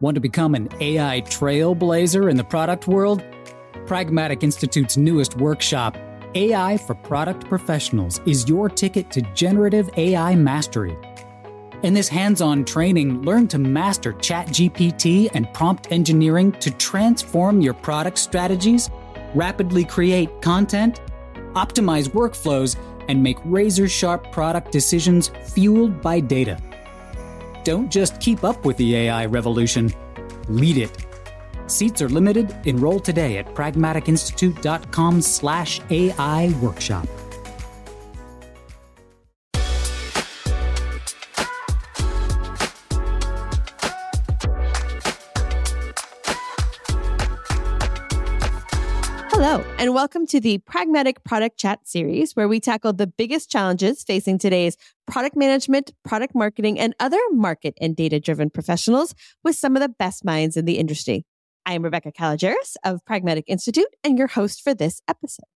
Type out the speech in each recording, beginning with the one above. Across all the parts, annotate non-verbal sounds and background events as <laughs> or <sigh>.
Want to become an AI trailblazer in the product world? Pragmatic Institute's newest workshop, AI for Product Professionals, is your ticket to generative AI mastery. In this hands on training, learn to master ChatGPT and prompt engineering to transform your product strategies, rapidly create content, optimize workflows, and make razor sharp product decisions fueled by data. Don't just keep up with the AI revolution, lead it. Seats are limited. Enroll today at pragmaticinstitute.com slash AI workshop. Hello, and welcome to the Pragmatic Product Chat series, where we tackle the biggest challenges facing today's product management, product marketing, and other market and data driven professionals with some of the best minds in the industry. I am Rebecca Kalogeris of Pragmatic Institute and your host for this episode.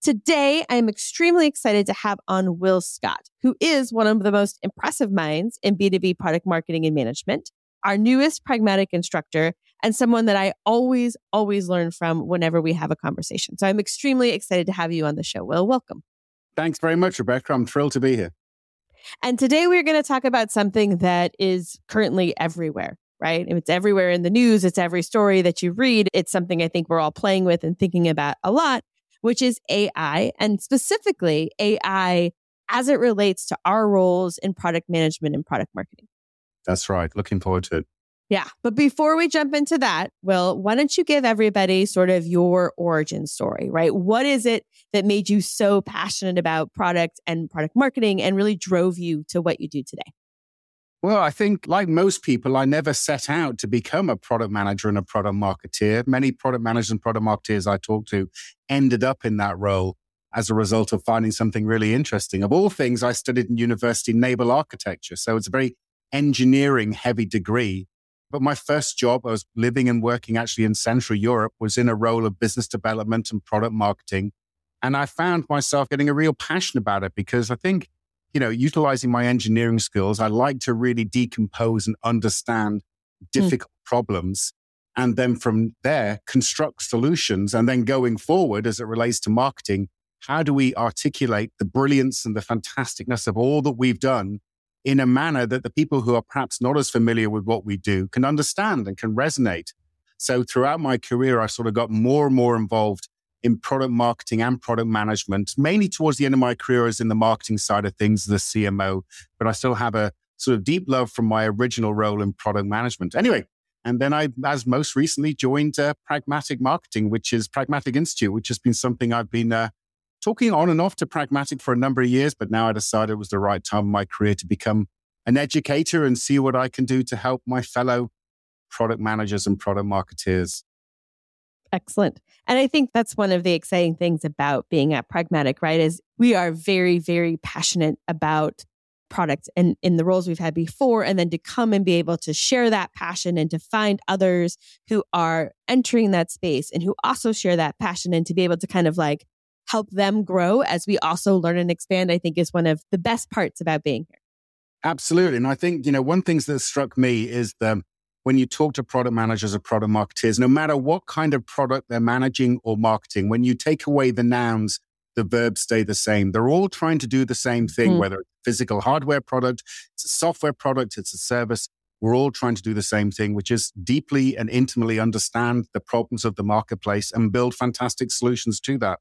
Today, I am extremely excited to have on Will Scott, who is one of the most impressive minds in B2B product marketing and management, our newest pragmatic instructor, and someone that I always, always learn from whenever we have a conversation. So I'm extremely excited to have you on the show. Will, welcome. Thanks very much, Rebecca. I'm thrilled to be here. And today we're going to talk about something that is currently everywhere, right? It's everywhere in the news, it's every story that you read. It's something I think we're all playing with and thinking about a lot, which is AI, and specifically AI as it relates to our roles in product management and product marketing. That's right. Looking forward to it. Yeah. But before we jump into that, Will, why don't you give everybody sort of your origin story, right? What is it that made you so passionate about product and product marketing and really drove you to what you do today? Well, I think, like most people, I never set out to become a product manager and a product marketeer. Many product managers and product marketeers I talked to ended up in that role as a result of finding something really interesting. Of all things, I studied in university naval architecture. So it's a very engineering heavy degree. But my first job, I was living and working actually in Central Europe, was in a role of business development and product marketing. And I found myself getting a real passion about it because I think, you know, utilizing my engineering skills, I like to really decompose and understand difficult mm. problems. And then from there, construct solutions. And then going forward, as it relates to marketing, how do we articulate the brilliance and the fantasticness of all that we've done in a manner that the people who are perhaps not as familiar with what we do can understand and can resonate. So throughout my career, I sort of got more and more involved in product marketing and product management, mainly towards the end of my career as in the marketing side of things, the CMO, but I still have a sort of deep love from my original role in product management. Anyway, and then I, as most recently, joined uh, Pragmatic Marketing, which is Pragmatic Institute, which has been something I've been uh, talking on and off to Pragmatic for a number of years, but now I decided it was the right time in my career to become an educator and see what I can do to help my fellow product managers and product marketeers. Excellent. And I think that's one of the exciting things about being at Pragmatic, right? Is we are very, very passionate about products and in the roles we've had before, and then to come and be able to share that passion and to find others who are entering that space and who also share that passion and to be able to kind of like help them grow as we also learn and expand, I think is one of the best parts about being here. Absolutely. And I think, you know, one thing that struck me is that when you talk to product managers or product marketeers, no matter what kind of product they're managing or marketing, when you take away the nouns, the verbs stay the same. They're all trying to do the same thing, mm. whether it's a physical hardware product, it's a software product, it's a service. We're all trying to do the same thing, which is deeply and intimately understand the problems of the marketplace and build fantastic solutions to that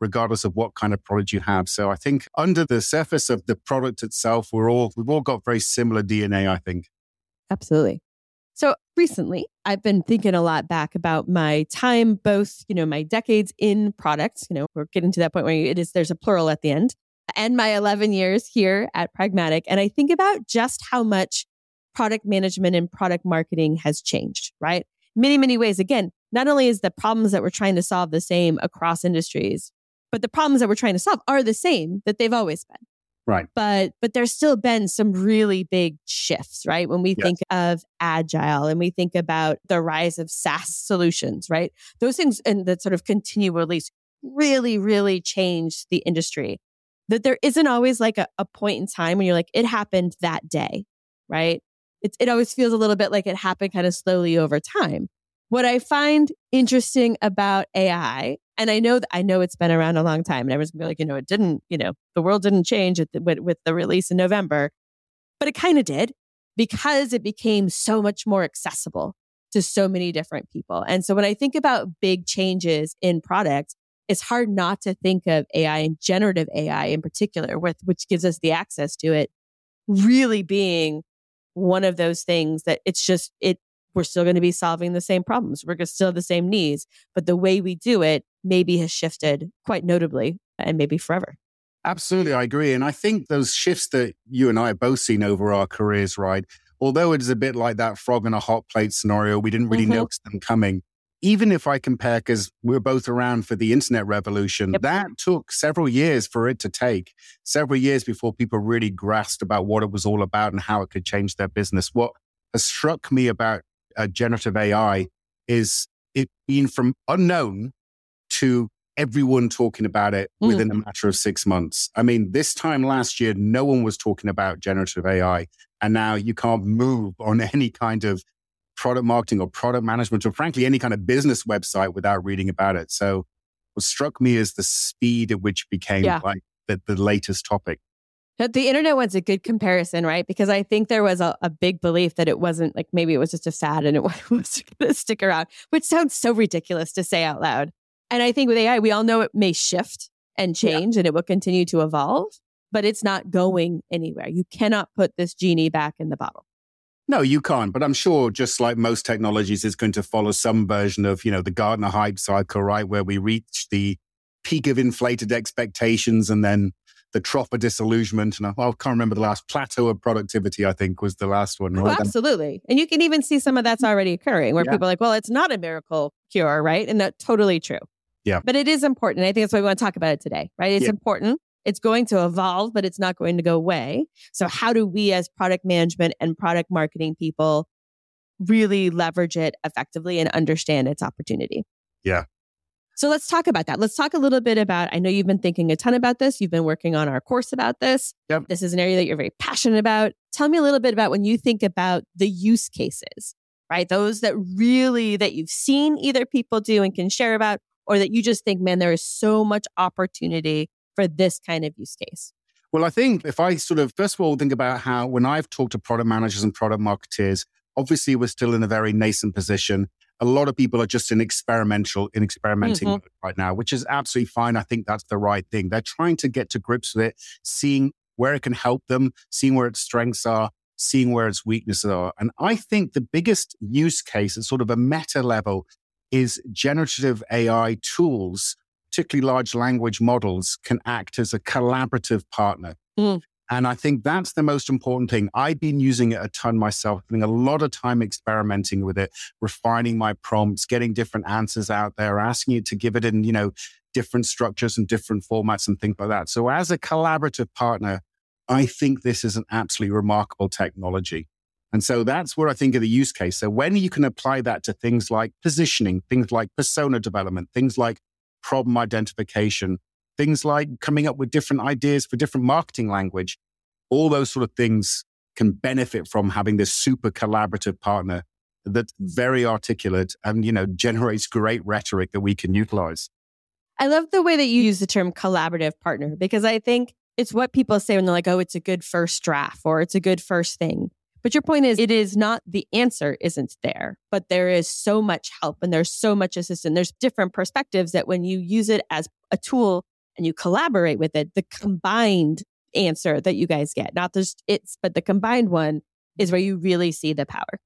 regardless of what kind of product you have. So I think under the surface of the product itself, we're all we've all got very similar DNA, I think. Absolutely. So recently, I've been thinking a lot back about my time, both, you know, my decades in products, you know, we're getting to that point where it is there's a plural at the end, and my 11 years here at Pragmatic. And I think about just how much product management and product marketing has changed, right? Many, many ways. Again, not only is the problems that we're trying to solve the same across industries, but the problems that we're trying to solve are the same that they've always been. Right. But but there's still been some really big shifts, right? When we yes. think of agile and we think about the rise of SaaS solutions, right? Those things and that sort of continual release really, really changed the industry. That there isn't always like a, a point in time when you're like, it happened that day, right? it, it always feels a little bit like it happened kind of slowly over time. What I find interesting about AI, and I know that I know it's been around a long time, and everyone's gonna be like, you know, it didn't, you know, the world didn't change the, with, with the release in November, but it kind of did because it became so much more accessible to so many different people. And so when I think about big changes in products, it's hard not to think of AI and generative AI in particular, with, which gives us the access to it, really being one of those things that it's just, it, we're still going to be solving the same problems. We're still the same needs, but the way we do it maybe has shifted quite notably and maybe forever. Absolutely, I agree. And I think those shifts that you and I have both seen over our careers, right? Although it is a bit like that frog in a hot plate scenario, we didn't really mm-hmm. notice them coming. Even if I compare, because we are both around for the internet revolution, yep. that took several years for it to take, several years before people really grasped about what it was all about and how it could change their business. What has struck me about uh, generative AI is it being from unknown to everyone talking about it mm. within a matter of six months. I mean, this time last year, no one was talking about generative AI. And now you can't move on <laughs> any kind of product marketing or product management or frankly, any kind of business website without reading about it. So what struck me is the speed at which it became yeah. like the, the latest topic. The internet one's a good comparison, right? Because I think there was a, a big belief that it wasn't like maybe it was just a fad and it was going to stick around, which sounds so ridiculous to say out loud. And I think with AI, we all know it may shift and change yeah. and it will continue to evolve, but it's not going anywhere. You cannot put this genie back in the bottle. No, you can't. But I'm sure, just like most technologies, it's going to follow some version of, you know, the Gartner hype cycle, right? Where we reach the peak of inflated expectations and then the trough of disillusionment. And I, well, I can't remember the last plateau of productivity, I think was the last one. Right? Oh, absolutely. And you can even see some of that's already occurring where yeah. people are like, well, it's not a miracle cure, right? And that's totally true. Yeah. But it is important. I think that's why we want to talk about it today, right? It's yeah. important. It's going to evolve, but it's not going to go away. So how do we as product management and product marketing people really leverage it effectively and understand its opportunity? Yeah. So let's talk about that. Let's talk a little bit about I know you've been thinking a ton about this. You've been working on our course about this. Yep. This is an area that you're very passionate about. Tell me a little bit about when you think about the use cases, right? Those that really that you've seen either people do and can share about or that you just think, man, there is so much opportunity for this kind of use case? Well, I think if I sort of, first of all, think about how when I've talked to product managers and product marketeers, obviously we're still in a very nascent position. A lot of people are just in experimental, in experimenting mm-hmm. right now, which is absolutely fine. I think that's the right thing. They're trying to get to grips with it, seeing where it can help them, seeing where its strengths are, seeing where its weaknesses are. And I think the biggest use case at sort of a meta level is generative AI tools, particularly large language models, can act as a collaborative partner. Mm. And I think that's the most important thing. I've been using it a ton myself, spending a lot of time experimenting with it, refining my prompts, getting different answers out there, asking it to give it in, you know, different structures and different formats and things like that. So as a collaborative partner, I think this is an absolutely remarkable technology. And so that's where I think of the use case. So when you can apply that to things like positioning, things like persona development, things like problem identification, things like coming up with different ideas for different marketing language, all those sort of things can benefit from having this super collaborative partner that's very articulate and, you know, generates great rhetoric that we can utilize. I love the way that you use the term collaborative partner because I think it's what people say when they're like, oh, it's a good first draft or it's a good first thing. But your point is, it is not the answer isn't there, but there is so much help and there's so much assistance. There's different perspectives that when you use it as a tool and you collaborate with it, the combined answer that you guys get, not just it's, but the combined one is where you really see the power.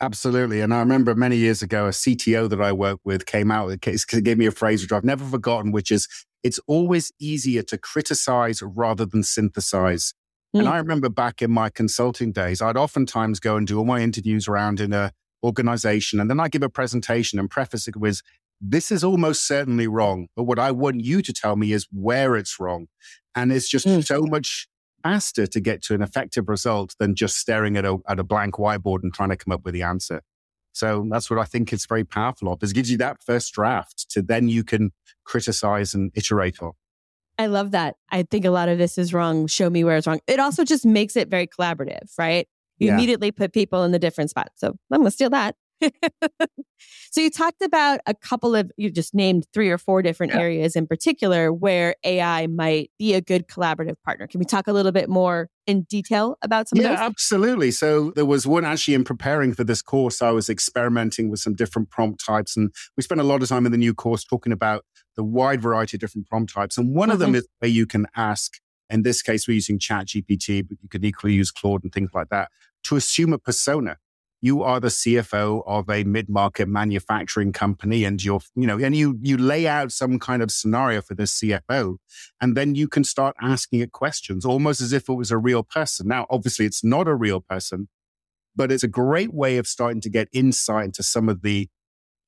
Absolutely. And I remember many years ago, a CTO that I worked with came out case, gave me a phrase which I've never forgotten, which is it's always easier to criticize rather than synthesize. And hmm. I remember back in my consulting days, I'd oftentimes go and do all my interviews around in a organization. And then I give a presentation and preface it with, this is almost certainly wrong. But what I want you to tell me is where it's wrong. And it's just mm. so much faster to get to an effective result than just staring at a, at a blank whiteboard and trying to come up with the answer. So that's what I think is very powerful of. Is it gives you that first draft to then you can criticize and iterate on. I love that. I think a lot of this is wrong. Show me where it's wrong. It also just makes it very collaborative, right? You Yeah. immediately put people in the different spots. So I'm going to steal that. <laughs> so you talked about a couple of, you just named three or four different Yeah. areas in particular where AI might be a good collaborative partner. Can we talk a little bit more in detail about some Yeah, of those? absolutely. So there was one actually in preparing for this course, I was experimenting with some different prompt types. And we spent a lot of time in the new course talking about the wide variety of different prompt types. And one of them Mhm. is where you can ask, in this case, we're using ChatGPT, but you could equally use Claude and things like that, to assume a persona. You are the CFO of a mid-market manufacturing company, and you're, you know, and you you lay out some kind of scenario for the CFO, and then you can start asking it questions almost as if it was a real person. Now, obviously, it's not a real person, but it's a great way of starting to get insight into some of the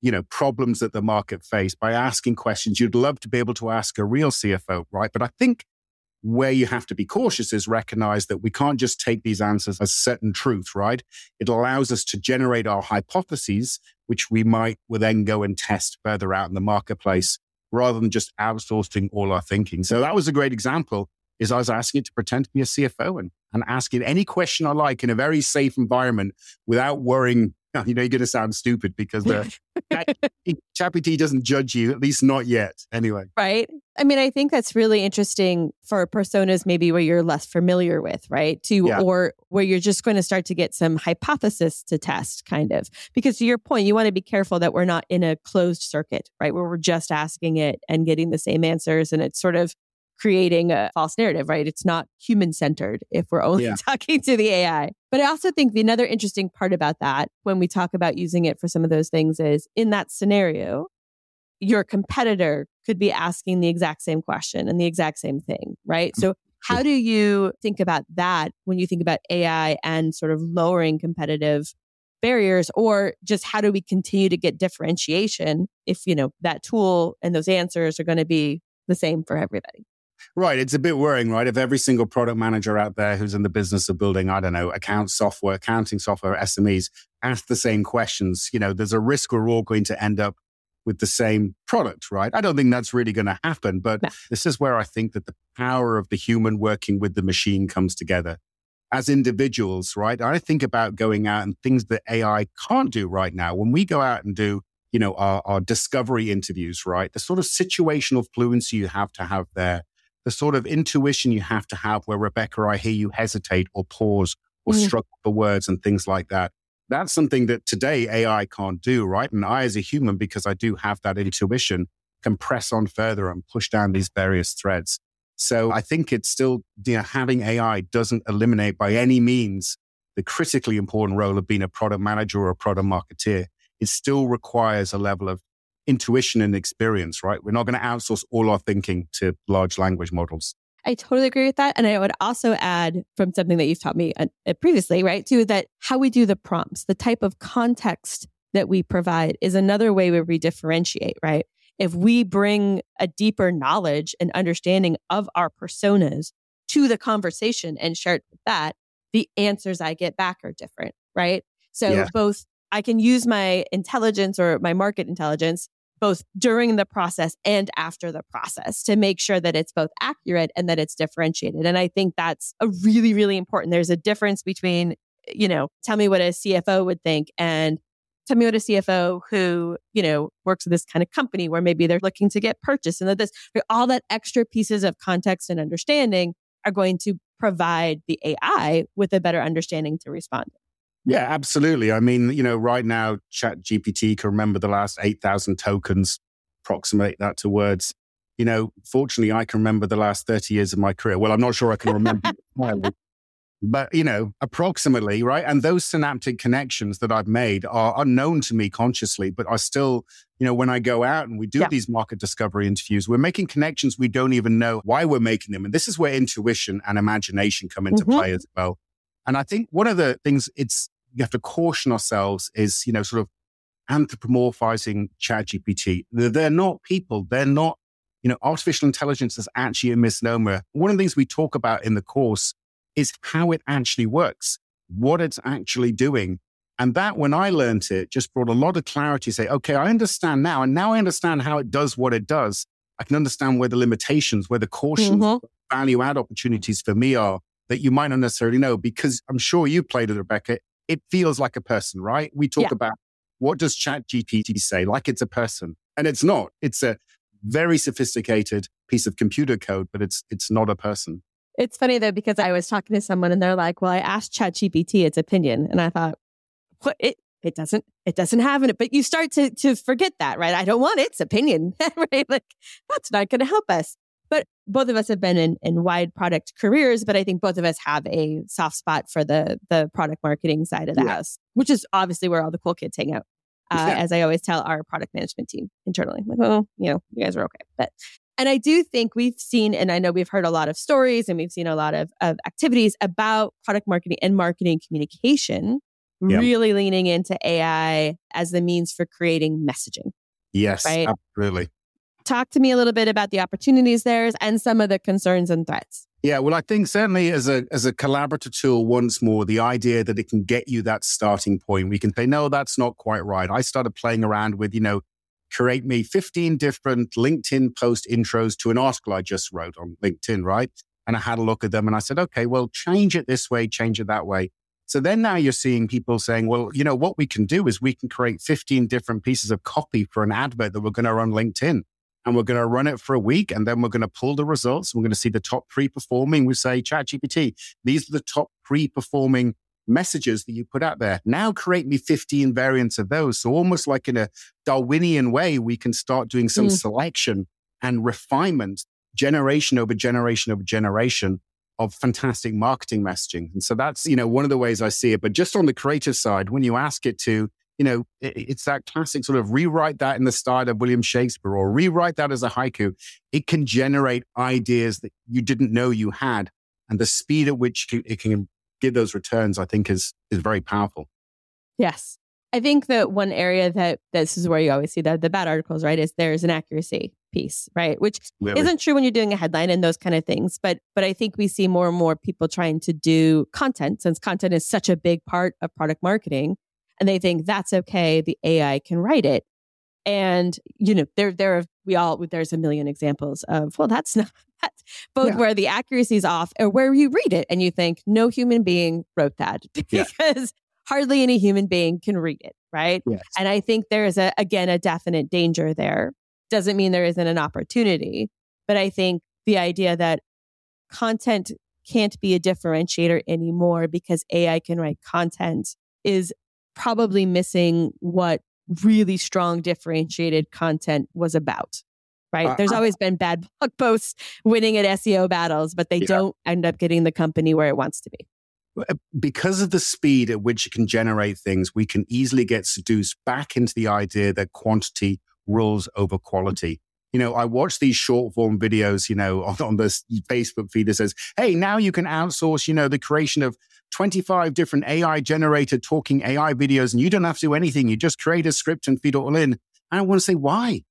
you know problems that the market face by asking questions you'd love to be able to ask a real CFO, right? But I think where you have to be cautious is recognize that we can't just take these answers as certain truth, right? It allows us to generate our hypotheses, which we might will then go and test further out in the marketplace rather than just outsourcing all our thinking. So that was a great example is I was asking it to pretend to be a CFO and, and asking any question I like in a very safe environment without worrying, <laughs> you know, you're going to sound stupid because the <laughs> ChatGPT doesn't judge you, at least not yet. Anyway. Right. I mean, I think that's really interesting for personas maybe where you're less familiar with, right? To Yeah. or where you're just going to start to get some hypothesis to test, kind of. Because to your point, you want to be careful that we're not in a closed circuit, right? Where we're just asking it and getting the same answers and it's sort of creating a false narrative, right? It's not human centered if we're only Yeah. <laughs> talking to the AI. But I also think the another interesting part about that when we talk about using it for some of those things is in that scenario, your competitor could be asking the exact same question and the exact same thing, right? Mm, so, how do you think about that when you think about AI and sort of lowering competitive barriers or just how do we continue to get differentiation if, you know, that tool and those answers are going to be the same for everybody? Right. It's a bit worrying, right? If every single product manager out there who's in the business of building, I don't know, account software, accounting software, SMEs, ask the same questions, you know, there's a risk we're all going to end up with the same product, right? I don't think that's really going to happen. But No. this is where I think that the power of the human working with the machine comes together. As individuals, right? I think about going out and things that AI can't do right now. When we go out and do, you know, our, our discovery interviews, right? The sort of situational fluency you have to have there, the sort of intuition you have to have where Rebecca, I hear you hesitate or pause or Mm. struggle for words and things like that. That's something that today AI can't do, right? And I, as a human, because I do have that intuition, can press on further and push down these various threads. So I think it's still, you know, having AI doesn't eliminate by any means the critically important role of being a product manager or a product marketeer. It still requires a level of intuition and experience, right? We're not going to outsource all our thinking to large language models. I totally agree with that. And I would also add from something that you've taught me uh, uh, previously, right? Too, that how we do the prompts, the type of context that we provide is another way where we differentiate, right? If we bring a deeper knowledge and understanding of our personas to the conversation and share it with that, the answers I get back are different, right? So Yeah. both I can use my intelligence or my market intelligence both during the process and after the process to make sure that it's both accurate and that it's differentiated. And I think that's a really, really important. There's a difference between, you know, tell me what a CFO would think and tell me what a CFO who, you know, works with this kind of company where maybe they're looking to get purchased and that this, all that extra pieces of context and understanding are going to provide the AI with a better understanding to respond. Yeah, absolutely. I mean, you know, right now, Chat GPT can remember the last 8,000 tokens, approximate that to words. You know, fortunately, I can remember the last 30 years of my career. Well, I'm not sure I can remember entirely, but, you know, approximately, right? And those synaptic connections that I've made are unknown to me consciously, but are still, you know, when I go out and we do Yeah. these market discovery interviews, we're making connections we don't even know why we're making them. And this is where intuition and imagination come into Mhm. play as well. And I think one of the things it's you have to caution ourselves is, you know, sort of anthropomorphizing ChatGPT. They're, they're not people. They're not, you know, artificial intelligence is actually a misnomer. One of the things we talk about in the course is how it actually works, what it's actually doing. And that, when I learned it, just brought a lot of clarity. Say, okay, I understand now. And now I understand how it does what it does. I can understand where the limitations, where the cautions, Mhm. value add opportunities for me are. that you might not necessarily know because I'm sure you played with Rebecca. It feels like a person, right? We talk Yeah. about what does Chat GPT say? Like it's a person. And it's not. It's a very sophisticated piece of computer code, but it's it's not a person. It's funny though, because I was talking to someone and they're like, well, I asked chat GPT its opinion. And I thought, what it it doesn't it doesn't have it. But you start to to forget that, right? I don't want its opinion. <laughs> right? Like that's not gonna help us. But both of us have been in, in wide product careers, but I think both of us have a soft spot for the the product marketing side of the Yeah. house, which is obviously where all the cool kids hang out. Uh, Yeah. As I always tell our product management team internally, like, oh, you know, you guys are okay. But and I do think we've seen, and I know we've heard a lot of stories and we've seen a lot of, of activities about product marketing and marketing communication Yeah. really leaning into AI as the means for creating messaging. Yes, Right. absolutely. Talk to me a little bit about the opportunities there and some of the concerns and threats. Yeah, well, I think certainly as a as a collaborative tool, once more, the idea that it can get you that starting point, we can say, no, that's not quite right. I started playing around with, you know, create me 15 different LinkedIn post intros to an article I just wrote on LinkedIn, right? And I had a look at them and I said, okay, well, change it this way, change it that way. So then now you're seeing people saying, well, you know, what we can do is we can create 15 different pieces of copy for an advert that we're going to run LinkedIn and we're going to run it for a week and then we're going to pull the results. We're going to see the top three performing. We say, ChatGPT, these are the top three performing messages that you put out there. Now create me 15 variants of those. So almost like in a Darwinian way, we can start doing some Mm. selection and refinement, generation over generation over generation of fantastic marketing messaging. And so that's, you know, one of the ways I see it. But just on the creative side, when you ask it to, you know, i- it's that classic sort of rewrite that in the style of William Shakespeare or rewrite that as a haiku. It can generate ideas that you didn't know you had. And the speed at which it it can give those returns, I think is, is very powerful. Yes. I think that one area that this is where you always see the, the bad articles, right? Is there's an accuracy piece, right? Which Really. isn't true when you're doing a headline and those kind of things. But but I think we see more and more people trying to do content since content is such a big part of product marketing. And they think that's okay. The AI can write it. And you know, there there are we all there's a million examples of, well, that's <laughs> not that's both Yeah. where the accuracy is off or where you read it and you think no human being wrote that <laughs> Yeah. because hardly any human being can read it, right? Yes. And I think there is a again a definite danger there. Doesn't mean there isn't an opportunity, but I think the idea that content can't be a differentiator anymore because AI can write content is probably missing what really strong differentiated content was about. Right? Uh, There's I- always been bad <laughs> blog posts winning at SEO battles, but they Yeah. don't end up getting the company where it wants to be. Uh, because of the speed at which it can generate things, we can easily get seduced back into the idea that quantity rules over quality. You know, I watch these short form videos, you know, on, <laughs> on this Facebook feed that says, hey, now you can outsource, you know, the creation of 25 different AI generated talking AI videos and you don't have to do anything. You just create a script and feed it all in. And I want to say, why?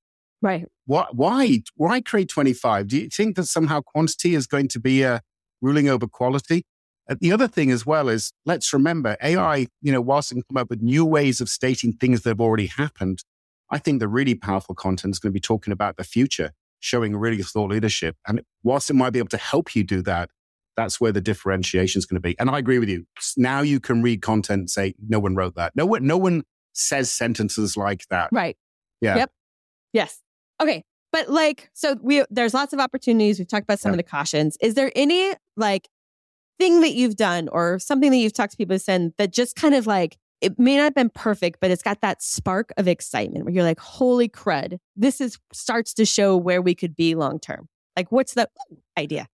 Right. Why, why, why create 25? Do you think that somehow quantity is going to be uh, ruling over quality? Uh, the other thing as well is let's remember AI, you know, whilst it can come up with new ways of stating things that have already happened, I think the really powerful content is going to be talking about the future, showing really thought leadership. And whilst it might be able to help you do that, that's where the differentiation is going to be. And I agree with you. Now you can read content and say, no one wrote that. No one, no one says sentences like that. Right. Yeah. Yep. Yes. Okay. But like, so we there's lots of opportunities. We've talked about some of the cautions. Is there any like thing that you've done or something that you've talked to people and that just kind of like it may not have been perfect, but it's got that spark of excitement where you're like, holy crud, this is starts to show where we could be long term. Like, what's the idea?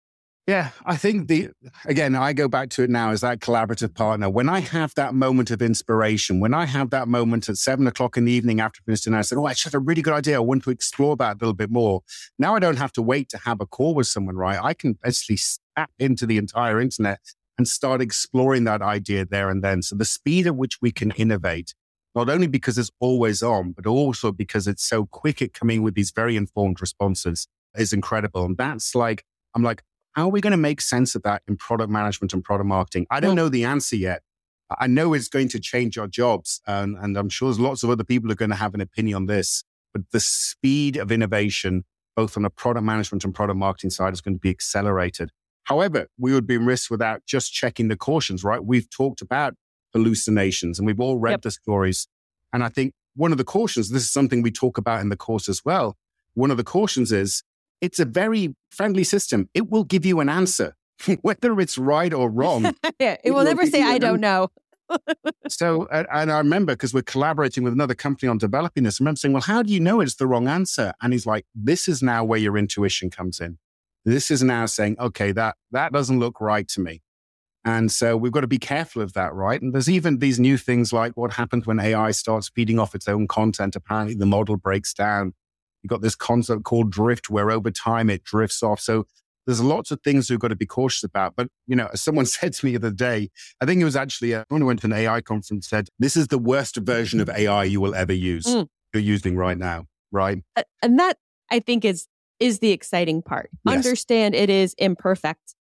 Yeah, I think the again, I go back to it now as that collaborative partner. When I have that moment of inspiration, when I have that moment at seven o'clock in the evening after finished dinner, I said, "Oh, I just had a really good idea. I want to explore that a little bit more." Now I don't have to wait to have a call with someone, right? I can basically step into the entire internet and start exploring that idea there and then. So the speed at which we can innovate, not only because it's always on, but also because it's so quick at coming with these very informed responses, is incredible. And that's like, I'm like how are we going to make sense of that in product management and product marketing? I don't Mm. know the answer yet. I know it's going to change our jobs, and, and I'm sure there's lots of other people are going to have an opinion on this. But the speed of innovation, both on the product management and product marketing side, is going to be accelerated. However, we would be in risk without just checking the cautions, right? We've talked about hallucinations and we've all read yep. the stories. And I think one of the cautions, this is something we talk about in the course as well. One of the cautions is it's a very friendly system. It will give you an answer, <laughs> whether it's right or wrong. <laughs> yeah, it, it will, never say, I don't know. <laughs> so, and I remember because we're collaborating with another company on developing this. I remember saying, Well, how do you know it's the wrong answer? And he's like, This is now where your intuition comes in. This is now saying, Okay, that, that doesn't look right to me. And so we've got to be careful of that, right? And there's even these new things like what happens when AI starts feeding off its own content. Apparently, the model breaks down. You've got this concept called drift, where over time it drifts off. So there's lots of things we've got to be cautious about. But, you know, as someone <laughs> said to me the other day, I think it was actually, uh, someone who went to an AI conference said, this is the worst version of <laughs> AI you will ever use, mm. you're using right now, right? And that, I think, is is the exciting part. Yes. Understand it is imperfect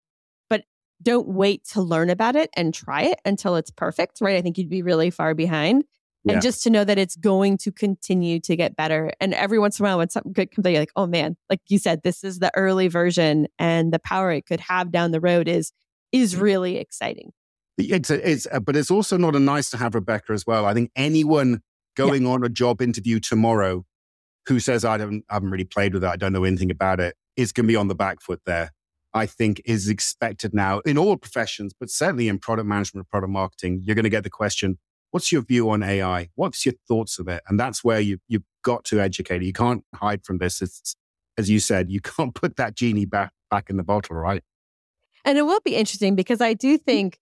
but don't wait to learn about it and try it until it's perfect, right? I think you'd be really far behind. Yeah. And just to know that it's going to continue to get better. And every once in a while, when something good comes out, you're like, oh man, like you said, this is the early version and the power it could have down the road is is really exciting. It's, it's but it's also not a nice to have Rebecca as well. I think anyone going yeah. on a job interview tomorrow who says I don't I haven't really played with it, I don't know anything about it, is going to be on the back foot there. I think is expected now in all professions, but certainly in product management, product marketing, you're going to get the question, what's your view on AI? What's your thoughts of it? And that's where you, you've got to educate. You can't hide from this. It's, as you said, you <laughs> can't put that genie back, back in the bottle, right? And it will be interesting because I do think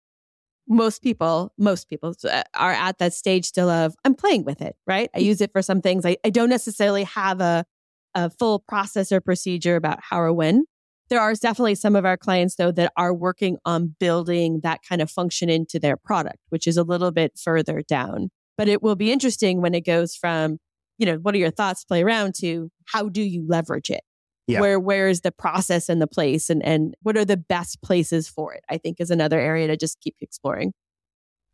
most people, most people uh, are at that stage still of, I'm playing with it, right? I use it for some things. I, I don't necessarily have a, a full process or procedure about how or when there are definitely some of our clients, though, that are working on building that kind of function into their product, which is a little bit further down. But it will be interesting when it goes from, you know, what are your thoughts play around to how do you leverage it? Yeah. Where where is the process and the place and and what are the best places for it? I think is another area to just keep exploring.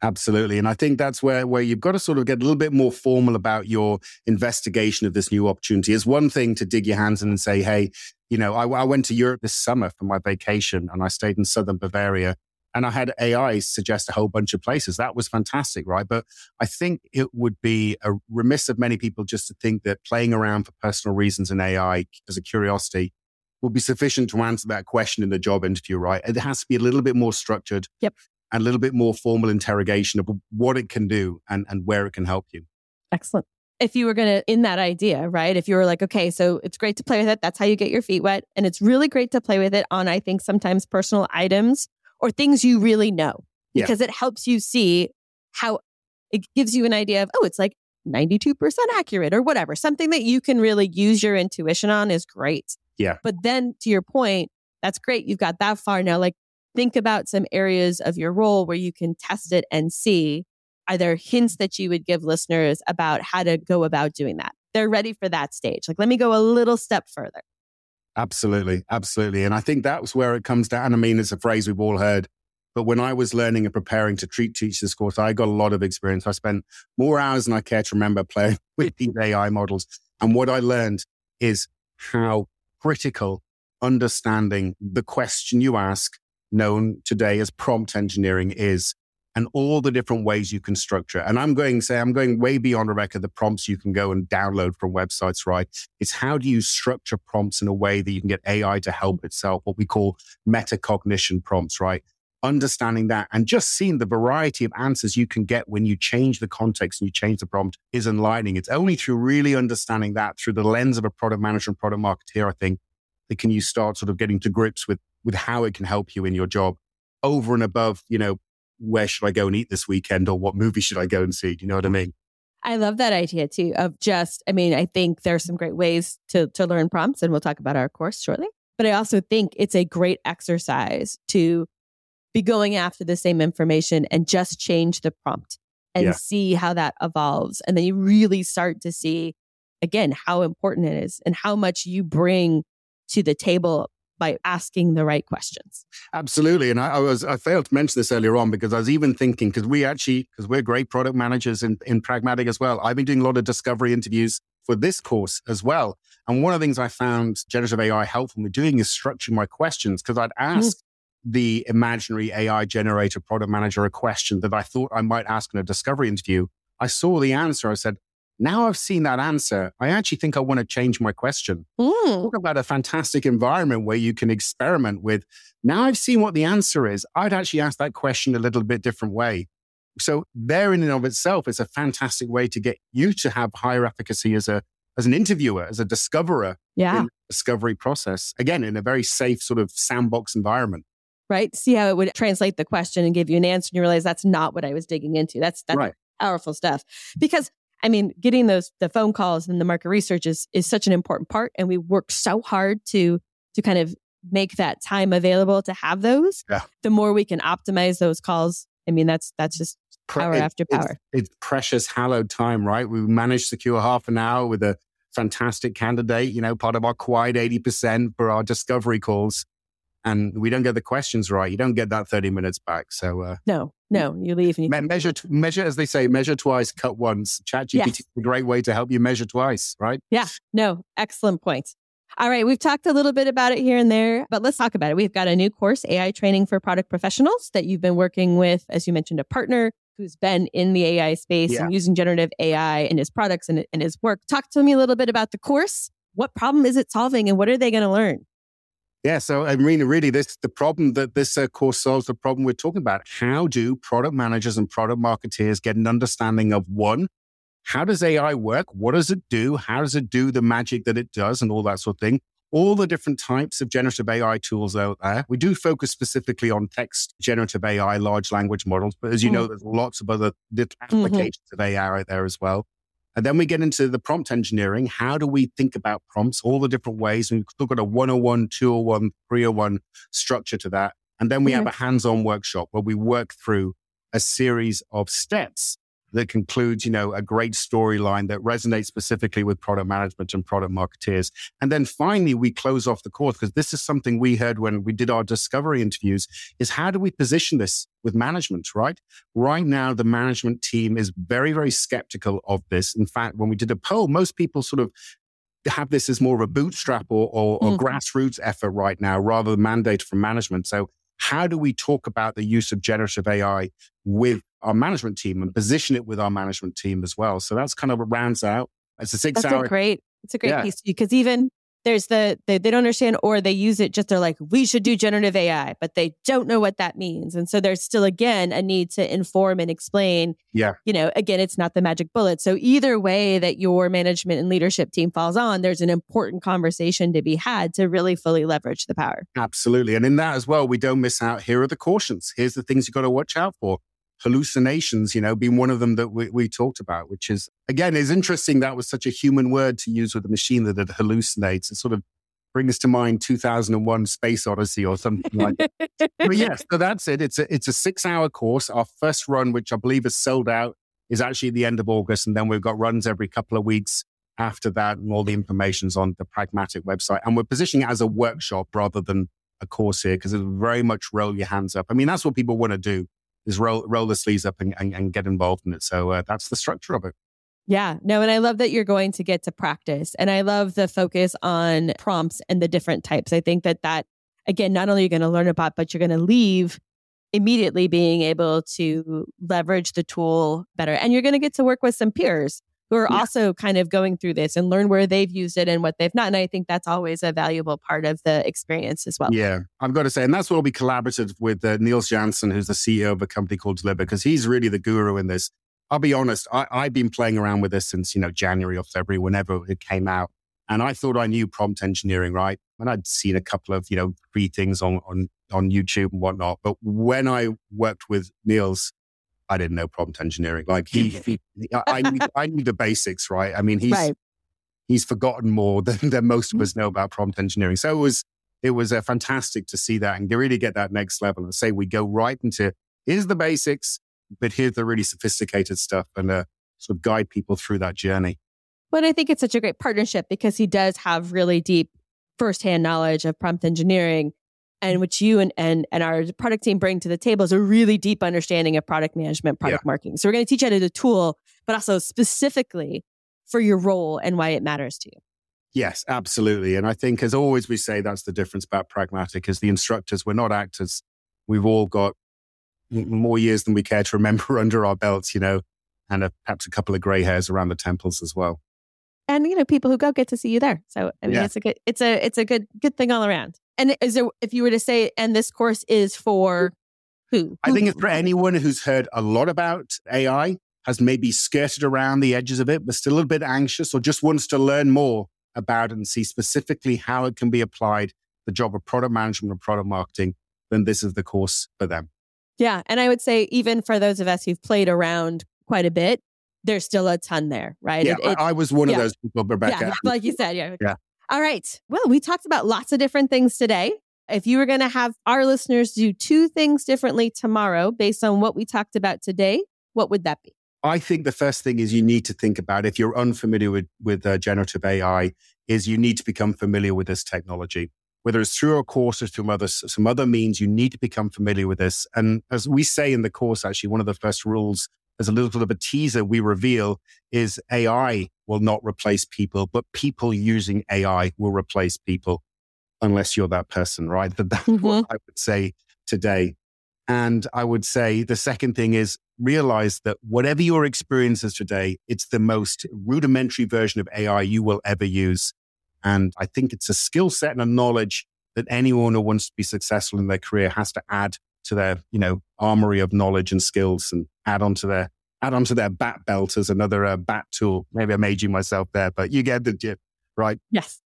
Absolutely. And I think that's where, where you've got to sort of get a little bit more formal about your investigation of this new opportunity. It's one thing to dig your hands in and say, hey, you know, I, I went to Europe this summer for my vacation and I stayed in southern Bavaria and I had AI suggest a whole bunch of places. That was fantastic, right? But I think it would be a remiss of many people just to think that playing around for personal reasons in AI as a curiosity will be sufficient to answer that question in the job interview, right? It has to be a little bit more structured. Yep. And a little bit more formal interrogation of what it can do and, and where it can help you. Excellent if you were going to in that idea, right? If you were like, okay, so it's great to play with it. That's how you get your feet wet. And it's really great to play with it on, I think, sometimes personal items or things you really know because yeah. it helps you see how it gives you an idea of, oh, it's like 92% accurate or whatever. Something that you can really use your intuition on is great. Yeah. But then to your point, that's great. You've got that far now. Like think about some areas of your role where you can test it and see are there hints that you would give listeners about how to go about doing that? They're ready for that stage. Like, let me go a little step further. Absolutely. Absolutely. And I think that's where it comes down. And I mean, it's a phrase we've all heard. But when I was learning and preparing to treat teach this course, I got a lot of experience. I spent more hours than I care to remember playing <laughs> with these AI models. And what I learned is how critical understanding the question you ask, known today as prompt engineering, is and all the different ways you can structure. And I'm going to say, I'm going way beyond Rebecca, the prompts you can go and download from websites, right? It's how do you structure prompts in a way that you can get AI to help itself, what we call metacognition prompts, right? Understanding that and just seeing the variety of answers you can get when you change the context and you change the prompt is enlightening. It's only through really understanding that through the lens of a product manager and product marketer, I think, that can you start sort of getting to grips with, with how it can help you in your job over and above, you know, where should I go and eat this weekend or what movie should I go and see? Do you know what I mm. mean? I love that idea too of just, I mean, I think there's some great ways to, to learn prompts and we'll talk about our course shortly. But I also think it's a great exercise to be going after the same information and just change the prompt and yeah. see how that evolves. And then you really start to see, again, how important it is and how much you bring to the table by asking the right questions. Absolutely. And I, I, was I failed to mention this earlier on because I was even thinking, because we actually, because we're great product managers in, in Pragmatic as well. I've been doing a lot of discovery interviews for this course as well. And one of the things I found generative AI helpful in doing is structuring my questions because I'd mm-hmm. ask mm. the imaginary AI generator product manager a question that I thought I might ask in a discovery interview. I saw the answer. I said, now I've seen that answer. I actually think I want to change my question. Mm. Talk about a fantastic environment where you can experiment with. Now I've seen what the answer is. I'd actually ask that question a little bit different way. So there in and of itself is a fantastic way to get you to have higher efficacy as a as an interviewer, as a discoverer Yeah. in the discovery process. Again, in a very safe sort of sandbox environment. Right. See how it would translate the question and give you an answer, and you realize that's not what I was digging into. That's that's right. powerful stuff. Because I mean, getting those the phone calls and the market research is is such an important part, and we work so hard to to kind of make that time available to have those. Yeah. The more we can optimize those calls, I mean, that's that's just Power it- after it's- power. It's, precious, hallowed time, right? We managed to secure half an hour with a fantastic candidate, you know, part of our quiet 80% for our discovery calls. And we don't get the questions right. You don't get that 30 minutes back. So, uh, no, no. You leave and you me- measure, t- measure, as they say, measure twice, cut once. ChatGPT Yes. is a great way to help you measure twice, right? Yeah, no, excellent point. All right, we've talked a little bit about it here and there, but let's talk about it. We've got a new course, AI Training for Product Professionals, that you've been working with, as you mentioned, a partner who's been in the AI space Yeah. and using generative AI in his products and in his work. Talk to me a little bit about the course. What problem is it solving and what are they going to learn? Yeah, so I mean, really, this the problem that this uh, course solves the problem we're talking about. How do product managers and product marketeers get an understanding of one, how does AI work? What does it do? How does it do the magic that it does, and all that sort of thing? All the different types of generative AI tools out there. We do focus specifically on text generative AI, large language models, but as you know, there's lots of other different applications of AI out there as well. And then we get into the prompt engineering. How do we think about prompts? All the different ways. And we've got a 101, 201, 301 structure to that. And then we have mm-hmm. a hands on workshop where we work through a series of steps that concludes, you know, a great storyline that resonates specifically with product management and product marketeers. And then finally, we close off the course because this is something we heard when we did our discovery interviews is how do we position this with management, right? Right now, the management team is very, very skeptical of this. In fact, when we did a poll, most people sort of have this as more of a bootstrap or, or, or Mhm. grassroots effort right now rather than mandate from management. So how do we talk about the use of generative AI with our management team and position it with our management team as well? So that's kind of what rounds out. It's a six That's hour. a great, it's a great Yeah. piece because even there's the, they, they don't understand or they use it just, they're like, we should do generative AI, but they don't know what that means. And so there's still, again, a need to inform and explain. Yeah. You know, again, it's not the magic bullet. So either way that your management and leadership team falls on, there's an important conversation to be had to really fully leverage the power. Absolutely. And in that as well, we don't miss out. Here are the cautions. Here's the things you've got to watch out for. Hallucinations, you know, being one of them that we, we talked about, which is, again, is interesting. That was such a human word to use with a machine that it hallucinates. It sort of brings to mind 2001 Space Odyssey or something like that. <laughs> but yes, so that's it. It's a, it's a six hour course. Our first run, which I believe is sold out, is actually at the end of August. And then we've got runs every couple of weeks after that. And all the information's on the Pragmatic website. And we're positioning it as a workshop rather than a course here because it's very much roll your hands up. I mean, that's what people want to do is roll, roll the sleeves up and, and, and get involved in it. So uh, that's the structure of it. Yeah, no, and I love that you're going to get to practice. And I love the focus on prompts and the different types. I think that that, again, not only are you going to learn about, but you're going to leave immediately being able to leverage the tool better. And you're going to get to work with some peers who are Yeah. also kind of going through this and learn where they've used it and what they've not. And I think that's always a valuable part of the experience as well. Yeah, I've got to say, and that's what will be collaborative with uh, Niels Janssen, who's the CEO of a company called Deliver, because he's really the guru in this. I'll be honest, I, I've been playing around with this since, you know, January or February, whenever it came out. And I thought I knew prompt engineering, right? And I'd seen a couple of, you know, free things on, on, on YouTube and whatnot. But when I worked with Niels, I didn't know prompt engineering. Like he, <laughs> he I, I, knew, I knew the basics, right? I mean, he's, Right. he's forgotten more than, than most of us know about prompt engineering. So it was, it was uh, fantastic to see that and to really get that next level and say we go right into here's the basics, but here's the really sophisticated stuff and uh, sort of guide people through that journey. But I think it's such a great partnership because he does have really deep firsthand knowledge of prompt engineering and which you and, and and our product team bring to the table is a really deep understanding of product management, product marketing. So we're going to teach you how to do the tool, but also specifically for your role and why it matters to you. Yes, absolutely. And I think, as always, we say that's the difference about pragmatic is the instructors, we're not actors. we've all got more years than we care to remember <laughs> under our belts, you know, and a, perhaps a couple of gray hairs around the temples as well. And you know, people who go get to see you there. So I mean, yeah. it's a good, it's a, it's a good, good thing all around. And is there, if you were to say, and this course is for who? I think it's for anyone who's heard a lot about AI, has maybe skirted around the edges of it, but still a little bit anxious, or just wants to learn more about it and see specifically how it can be applied the job of product management or product marketing, then this is the course for them. Yeah. And I would say, even for those of us who've played around quite a bit, there's still a ton there, right? Yeah, it, it, I, was one yeah. of those people, Rebecca. Yeah, like you said, yeah. Yeah. All right. Well, we talked about lots of different things today. If you were going to have our listeners do two things differently tomorrow based on what we talked about today, what would that be? I think the first thing is you need to think about if you're unfamiliar with with uh, generative AI, is you need to become familiar with this technology. Whether it's through a course or through other, some other means, you need to become familiar with this. And as we say in the course, actually, one of the first rules, as a little bit of a teaser we reveal, is AI will not replace people, but people using AI will replace people, unless you're that person, right? That that's mm-hmm. what I would say today. And I would say the second thing is realize that whatever your experience is today, it's the most rudimentary version of AI you will ever use. And I think it's a skill set and a knowledge that anyone who wants to be successful in their career has to add to their, you know, armory of knowledge and skills and add onto their add onto their bat belt as another uh, bat tool. Maybe I'm aging myself there, but you get the gist, right? Yes.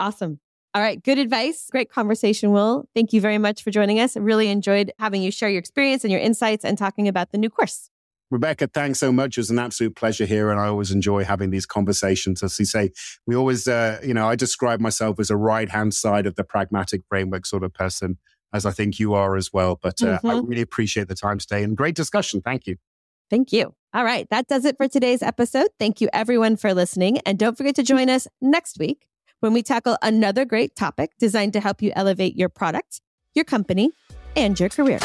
Awesome. All right. Good advice. Great conversation, Will. Thank you very much for joining us. Really enjoyed having you share your experience and your insights and talking about the new course. Rebecca, thanks so much. It was an absolute pleasure here. And I always enjoy having these conversations. As you say, we always, uh, you know, I describe myself as a right hand side of the pragmatic framework sort of person, as I think you are as well. But uh, mm-hmm. I really appreciate the time today and great discussion. Thank you. Thank you. All right. That does it for today's episode. Thank you, everyone, for listening. And don't forget to join us next week when we tackle another great topic designed to help you elevate your product, your company, and your career.